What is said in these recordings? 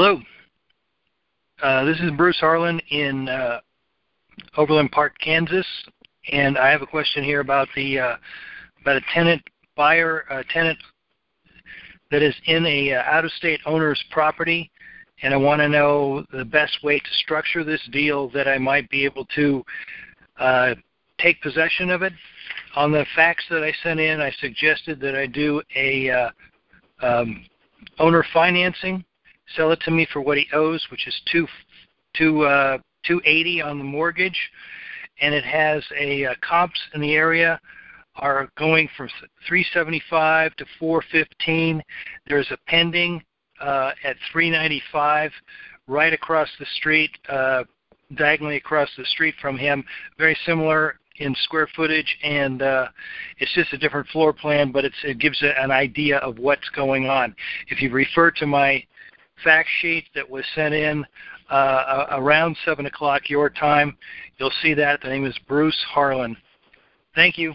Hello. Uh, this is Bruce Harlan in uh, Overland Park, Kansas, and I have a question here about the uh, about a tenant buyer, a tenant that is in a uh, out-of-state owner's property, and I want to know the best way to structure this deal that I might be able to uh, take possession of it. On the fax that I sent in, I suggested that I do a uh, um, owner financing, sell it to me for what he owes, which is two two uh, 280 on the mortgage, and it has a uh, comps in the area are going from 375 to 415. There's a pending uh, at 395 right across the street, uh, diagonally across the street from him. Very similar in square footage, and uh, it's just a different floor plan, but it gives an idea of what's going on. If you refer to my fact sheet that was sent in uh, around 7 o'clock your time, you'll see that. The name is Bruce Harlan. Thank you.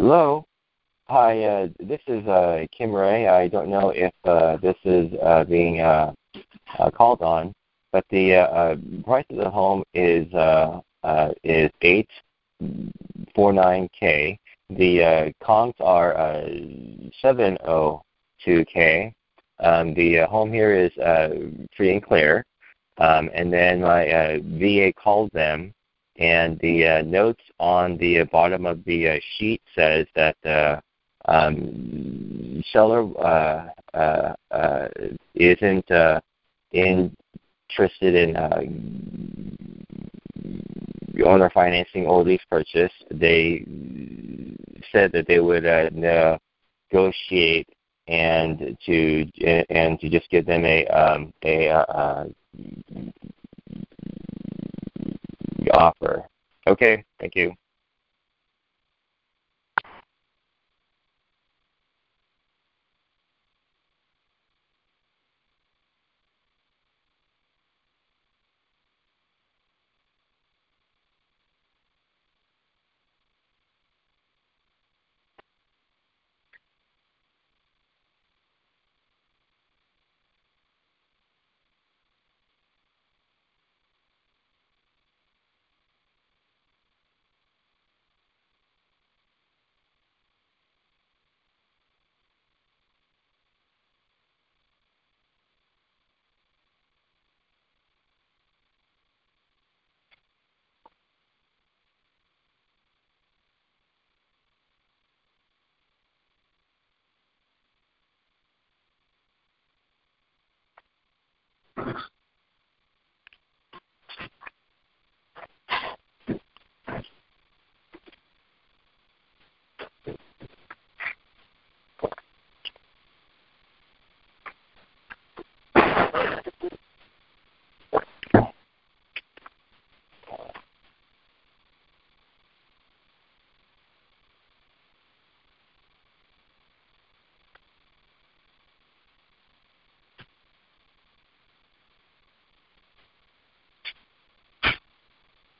Hello. Hi, uh, this is uh, Kim Ray. I don't know if uh, this is uh, being uh, uh, called on, but the uh, uh, price of the home is uh, uh, is eight four nine k. The uh, comps are uh, seven oh two k. Um, the uh, home here is uh, free and clear, um, and then my uh, VA called them, and the uh, notes on the bottom of the uh, sheet says that uh, um, seller uh, uh, uh, isn't uh, interested in uh, owner financing or lease purchase. They said that they would uh, negotiate and to and to just give them a um, a uh, offer. Okay, thank you.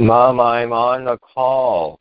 Mom, I'm on the call.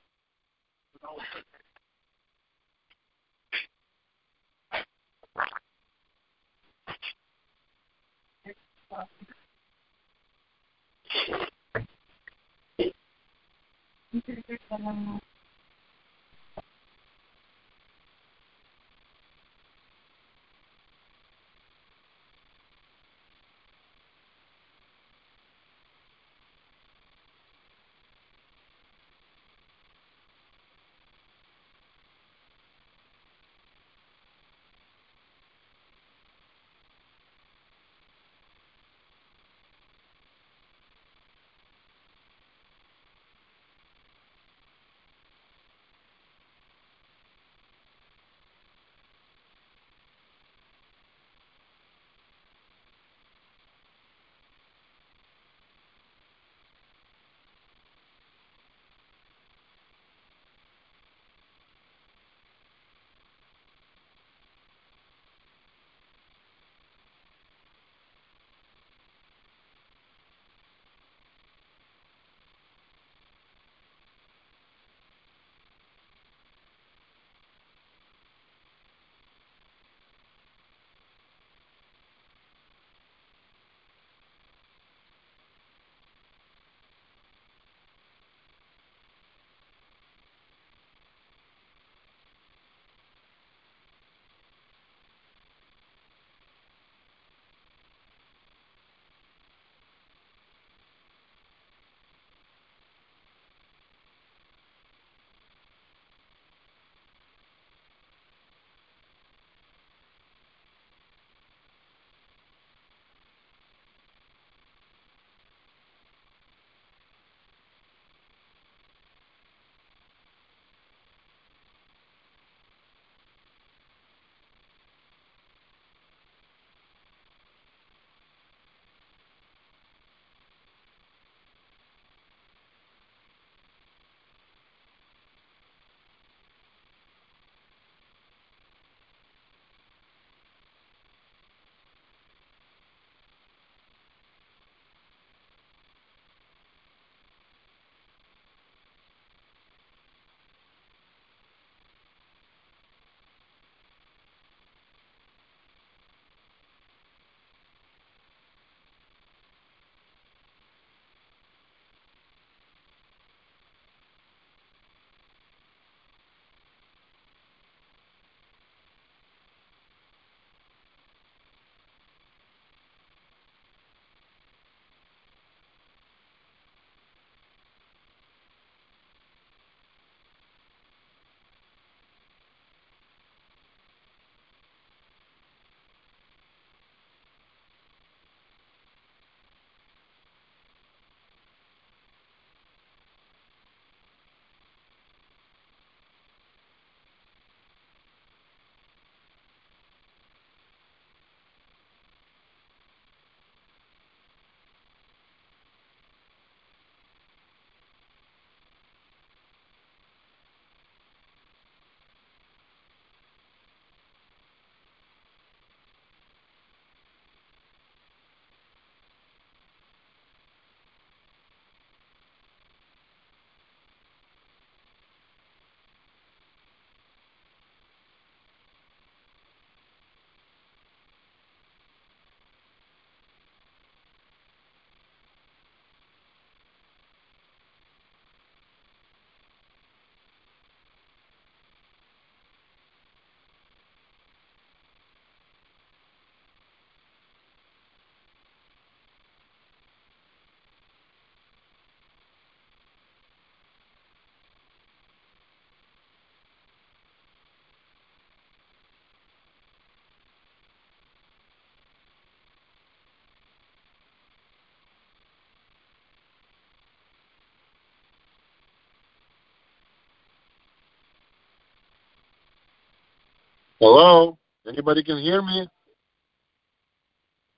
Hello? Anybody can hear me?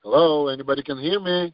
Hello? Anybody can hear me?